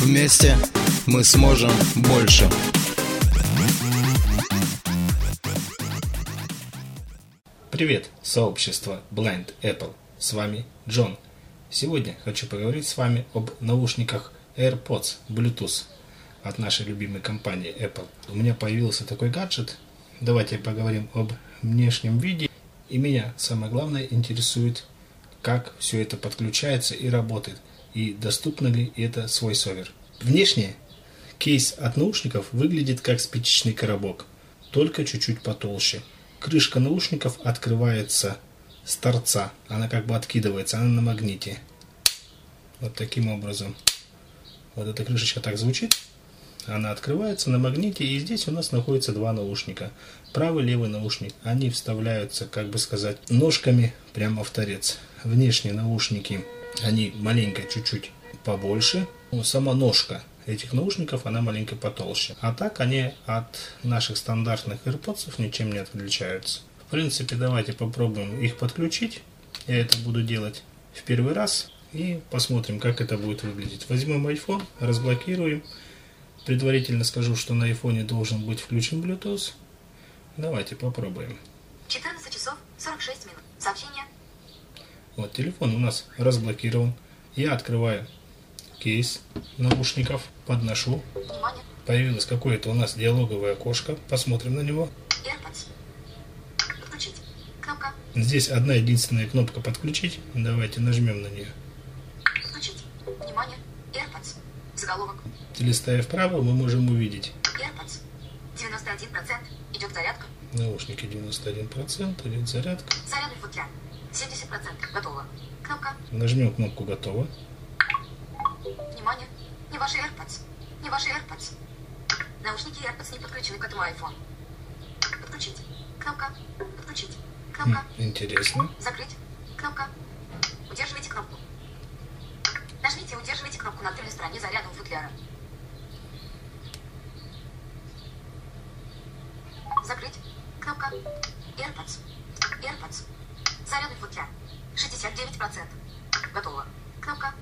Вместе мы сможем больше. Привет, сообщество Blind Apple. С вами Джон. Сегодня хочу поговорить с вами об наушниках AirPods Bluetooth от нашей любимой компании Apple. У меня появился такой гаджет. Давайте поговорим об внешнем виде. И меня самое главное интересует, как все это подключается и работает. И доступно ли это свой совер. Внешне кейс от наушников выглядит как спичечный коробок, только чуть-чуть потолще – крышка наушников открывается с торца. Она как бы откидывается, она на магните. Вот таким образом. Вот эта крышечка так звучит. Она открывается на магните, и здесь у нас находится два наушника. Правый и левый наушник. Они вставляются, как бы сказать, ножками прямо в торец. Внешние наушники, они маленько чуть-чуть побольше. Сама ножка этих наушников, она маленько потолще. А так они от наших стандартных AirPods ничем не отличаются. В принципе, давайте попробуем их подключить. Я это буду делать в первый раз и посмотрим, как это будет выглядеть. Возьмем iPhone, разблокируем. Предварительно скажу, что на iPhone должен быть включен Bluetooth. Давайте попробуем. 14 часов 46 минут. Сообщение. Вот телефон у нас разблокирован. Я открываю кейс наушников, подношу. Внимание. Появилось какое-то у нас диалоговое окошко. Посмотрим на него. Здесь одна единственная кнопка подключить. Давайте нажмем на нее. Подключить. Внимание. AirPods. Заголовок. Листая вправо, мы можем увидеть AirPods. 91%. Идет зарядка. наушники 91%, идет зарядка. Зарядный футляр. 70%. Готово. Кнопка. Нажмем кнопку «Готово». Внимание. Не ваши AirPods. Не ваши AirPods. Наушники AirPods не подключены к этому iPhone. Подключить. Кнопка. Подключить. Кнопка. Хм, Интересно. Закрыть. Кнопка. Удерживайте кнопку. Нажмите и удерживайте кнопку на тыльной стороне зарядного футляра. Закрыть. Кнопка. AirPods. AirPods. Зарядный футляр. 69%. Готово. Кнопка.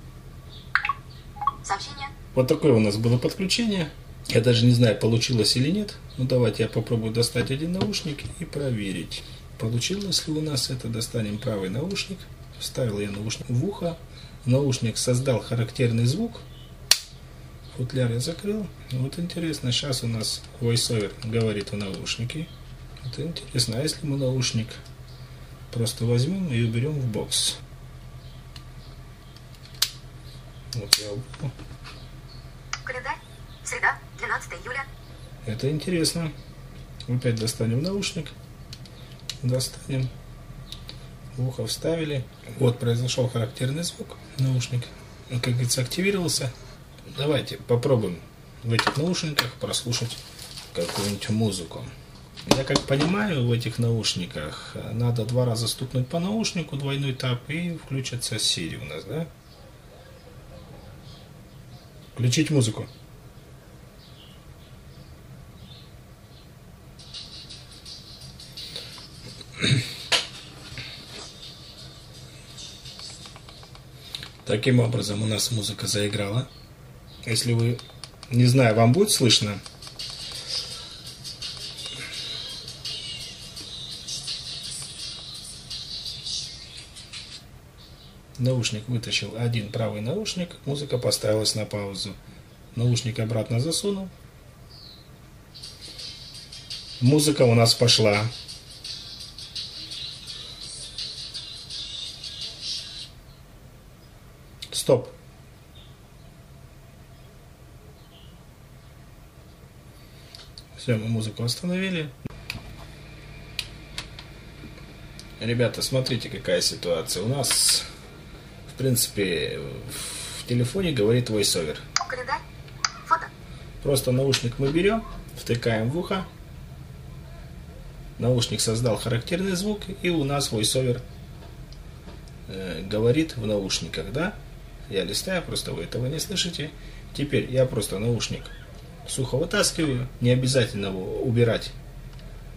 Сообщение. Вот такое у нас было подключение. Я даже не знаю, получилось или нет. Ну давайте я попробую достать один наушник и проверить. Получилось ли у нас это? Достанем правый наушник. Вставил я наушник в ухо. Наушник создал характерный звук. Футляр я закрыл. Вот интересно, сейчас у нас VoiceOver говорит в наушнике. Это интересно. А если мы наушник просто возьмем и уберем в бокс? Вот я убрал. Календарь. Среда, 12 июля. Это интересно. Опять достанем наушник. Достанем. В ухо вставили. Вот произошел характерный звук. Наушник, как говорится, активировался. Давайте попробуем в этих наушниках прослушать какую-нибудь музыку. Я как понимаю, в этих наушниках надо два раза стукнуть по наушнику, двойной тап, и включится Siri у нас, да? Включить музыку. Таким образом у нас музыка заиграла. Если вы, не знаю, вам будет слышно? Наушник вытащил один правый наушник, музыка поставилась на паузу. Наушник обратно засунул. Музыка у нас пошла. Стоп. Все, мы музыку остановили. Ребята, смотрите, какая ситуация. У нас, принципе, в телефоне говорит VoiceOver. Просто наушник мы берем, втыкаем в ухо, наушник создал характерный звук, и у нас VoiceOver э, говорит в наушниках, да? Я листаю, просто вы этого не слышите. Теперь я просто наушник сухо вытаскиваю, не обязательно его убирать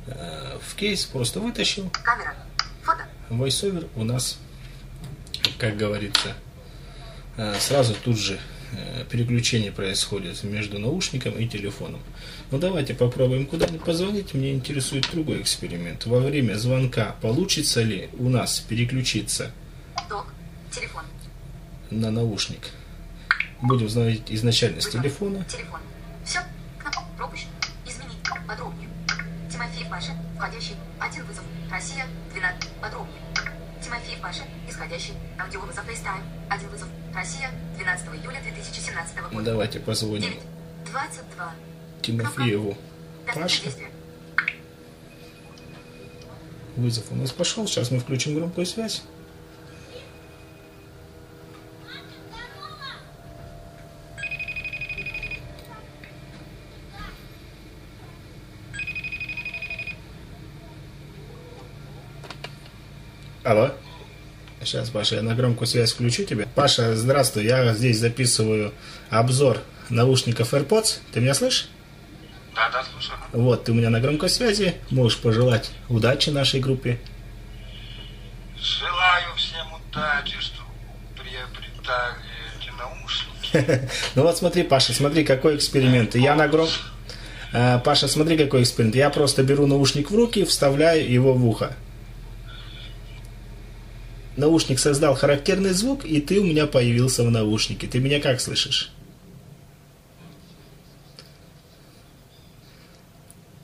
э, в кейс, просто вытащил. Камера. Фото. VoiceOver у нас, как говорится, э, сразу тут же э, переключение происходит между наушником и телефоном. Ну давайте попробуем куда-нибудь позвонить. Мне интересует другой эксперимент. Во время звонка получится ли у нас переключиться Док. Телефон. на наушник? Будем звонить изначально с телефона. Телефон. Все. Кнопка. Пропущен. Изменить. Подробнее. Тимофеев Паша. Входящий. Один вызов. Россия. 12. Подробнее. Тимофеев Паша. Исходящий. Аудиовызов FaceTime. Один вызов. Россия. 12 июля 2017 Ну, года. давайте позвоним 9. 22. Тимофееву действие. Вызов у нас пошел. Сейчас мы включим громкую связь. Алло. Сейчас, Паша, я на громкую связь включу тебя. Паша, здравствуй. Я здесь записываю обзор наушников AirPods. Ты меня слышишь? Да, да, слушаю. Вот, ты у меня на громкой связи. Можешь пожелать удачи нашей группе. Желаю всем удачи, что приобретали эти наушники. Ну вот смотри, Паша, смотри, какой эксперимент. Я на гром... Э, Паша, смотри, какой эксперимент. Я просто беру наушник в руки, вставляю его в ухо. Наушник создал характерный звук, и ты у меня появился в наушнике. Ты меня как слышишь?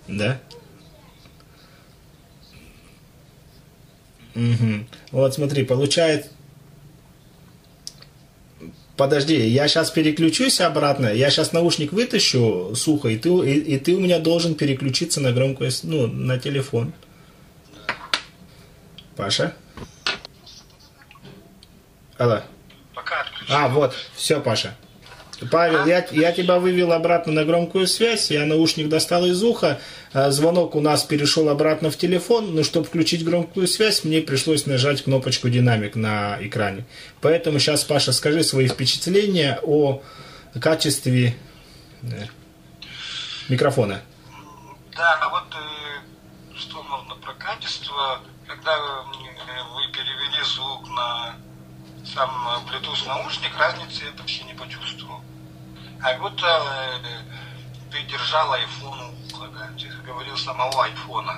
Да? Угу. Вот смотри, получает... Подожди, я сейчас переключусь обратно. Я сейчас наушник вытащу сухо, и ты, и, и ты у меня должен переключиться на громкую, с- ну, на телефон. Паша? Алло. Пока отключу. А, вот, все, Паша. Павел, я, я тебя вывел обратно на громкую связь, я наушник достал из уха, а, звонок у нас перешел обратно в телефон, но чтобы включить громкую связь, мне пришлось нажать кнопочку динамик на экране. Поэтому сейчас, Паша, скажи свои впечатления о качестве э, микрофона. Да, а вот э, что можно про качество. Когда э, вы перевели звук на сам э, Bluetooth наушник, разницы я почти не почувствовал. А вот э, ты держал iPhone у уха, да, ты говорил самого айфона.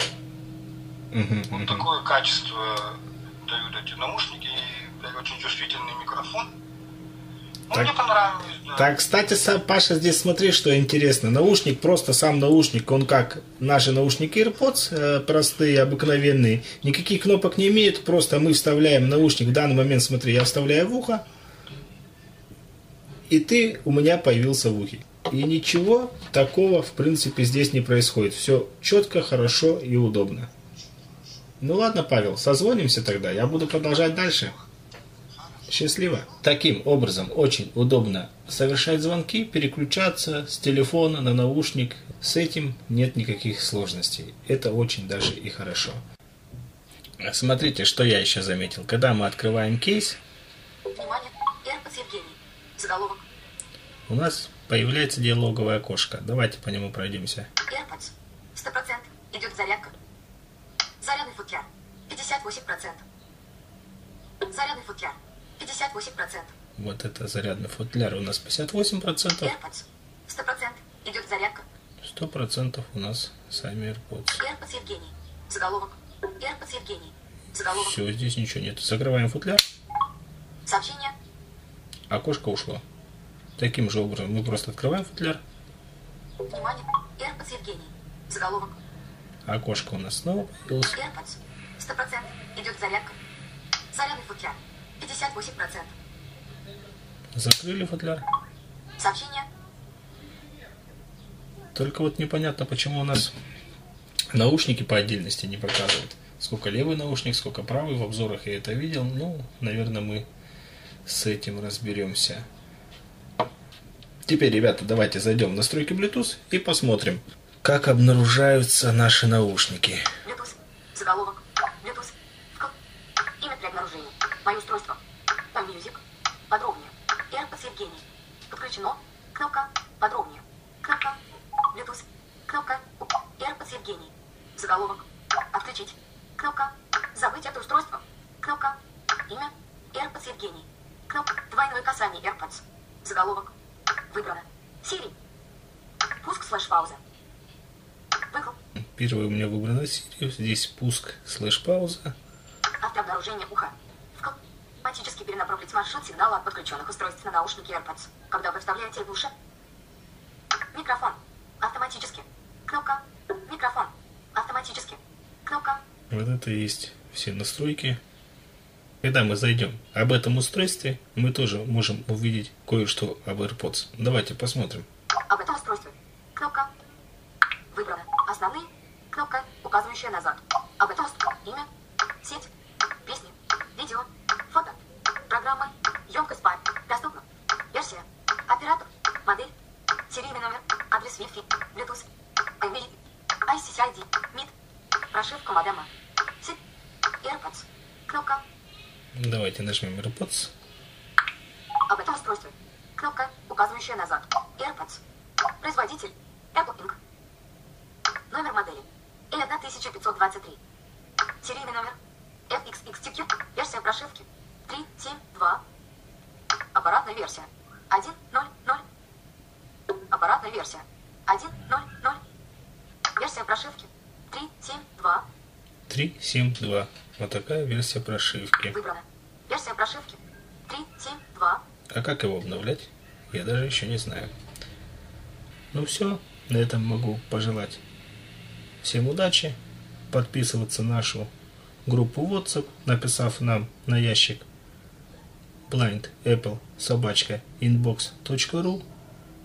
Мгм, Вот такое качество дают эти наушники, и очень чувствительный микрофон. Ну, Так- мне понравилось, да. Так, кстати, са- Паша, здесь смотри, что интересно. Наушник, просто сам наушник, он как наши наушники AirPods, э, простые, обыкновенные, никаких кнопок не имеет, просто мы вставляем наушник, в данный момент, смотри, я вставляю в ухо, и ты у меня появился в ухе. И ничего такого, в принципе, здесь не происходит. Все четко, хорошо и удобно. Ну ладно, Павел, созвонимся тогда. Я буду продолжать дальше. Счастливо. Таким образом, очень удобно совершать звонки, переключаться с телефона на наушник. С этим нет никаких сложностей. Это очень даже и хорошо. Смотрите, что я еще заметил. Когда мы открываем кейс, Внимание. AirPods Евгений. Заголовок. у нас появляется диалоговое окошко. Давайте по нему пройдемся. AirPods. 100%. Идет зарядка. Зарядный футляр. 58%. Зарядный футляр. 58%. Вот это зарядный футляр у нас 58%. AirPods. 100%. Идет зарядка. 100% у нас сами AirPods. AirPods Евгений. Заголовок. AirPods Евгений. Заголовок. Все, здесь ничего нет. Закрываем футляр. Сообщение. Окошко ушло. Таким же образом мы просто открываем футляр. Внимание. AirPods Евгений. Заголовок. Окошко у нас снова появилось. AirPods. 100%. Идет зарядка. Зарядный футляр. 58%. Закрыли футляр. Сообщение. Только вот непонятно, почему у нас наушники по отдельности не показывают. Сколько левый наушник, сколько правый. В обзорах я это видел. Ну, наверное, мы с этим разберемся. Теперь, ребята, давайте зайдем в настройки Bluetooth и посмотрим, как обнаружаются наши наушники. Bluetooth. Заголовок. Bluetooth. Вкл. Имя для обнаружения. Мое устройство. Там Music. Подробнее. AirPods Евгений. Подключено. Кнопка. Подробнее. Кнопка. Bluetooth. Кнопка. AirPods Евгений. Заголовок. Отключить. Кнопка. Забыть это устройство. Кнопка. Имя. AirPods Евгений. Кнопка. Двойное касание AirPods. Заголовок. Выбрано. Siri. Пуск слэш-пауза. Выкл. Первое у меня выбрано Sirius, здесь пуск слэш-пауза. Автообнаружение уха. Вкл. Автоматически перенаправить маршрут сигнала от подключенных устройств на наушники AirPods. Когда вы вставляете в уши. Микрофон. Автоматически. Кнопка. Микрофон. Автоматически. Кнопка. Вот это и есть все настройки. Когда мы зайдем об этом устройстве, мы тоже можем увидеть кое-что об AirPods. Давайте посмотрим. Об этом устройстве. Кнопка. Выбрано. Основные. Кнопка, указывающая назад. Об этом устройстве. Имя. Сеть. Песни. Видео. Фото. Программы. Емкость памяти. Доступно. Версия. Оператор. Модель. Серийный номер. Адрес Wi-Fi. Bluetooth. MIDI. ICCID. MID. Прошивка модема. Сеть. AirPods. Кнопка. Давайте нажмем AirPods. Об этом устройстве. Кнопка, указывающая назад. AirPods. Производитель. Apple Inc. Номер модели. A1523. Серийный номер. FXXTQ. Версия прошивки. 372. Аппаратная версия. 1.0.0. Аппаратная версия. 1.0.0. Версия прошивки. 372. 372. Вот такая версия прошивки. Выбрано. Версия прошивки. 372. А как его обновлять? Я даже еще не знаю. Ну все, на этом могу пожелать всем удачи. Подписываться на нашу группу WhatsApp, написав нам на ящик blind apple собачка inbox.ru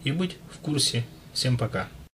и быть в курсе. Всем пока.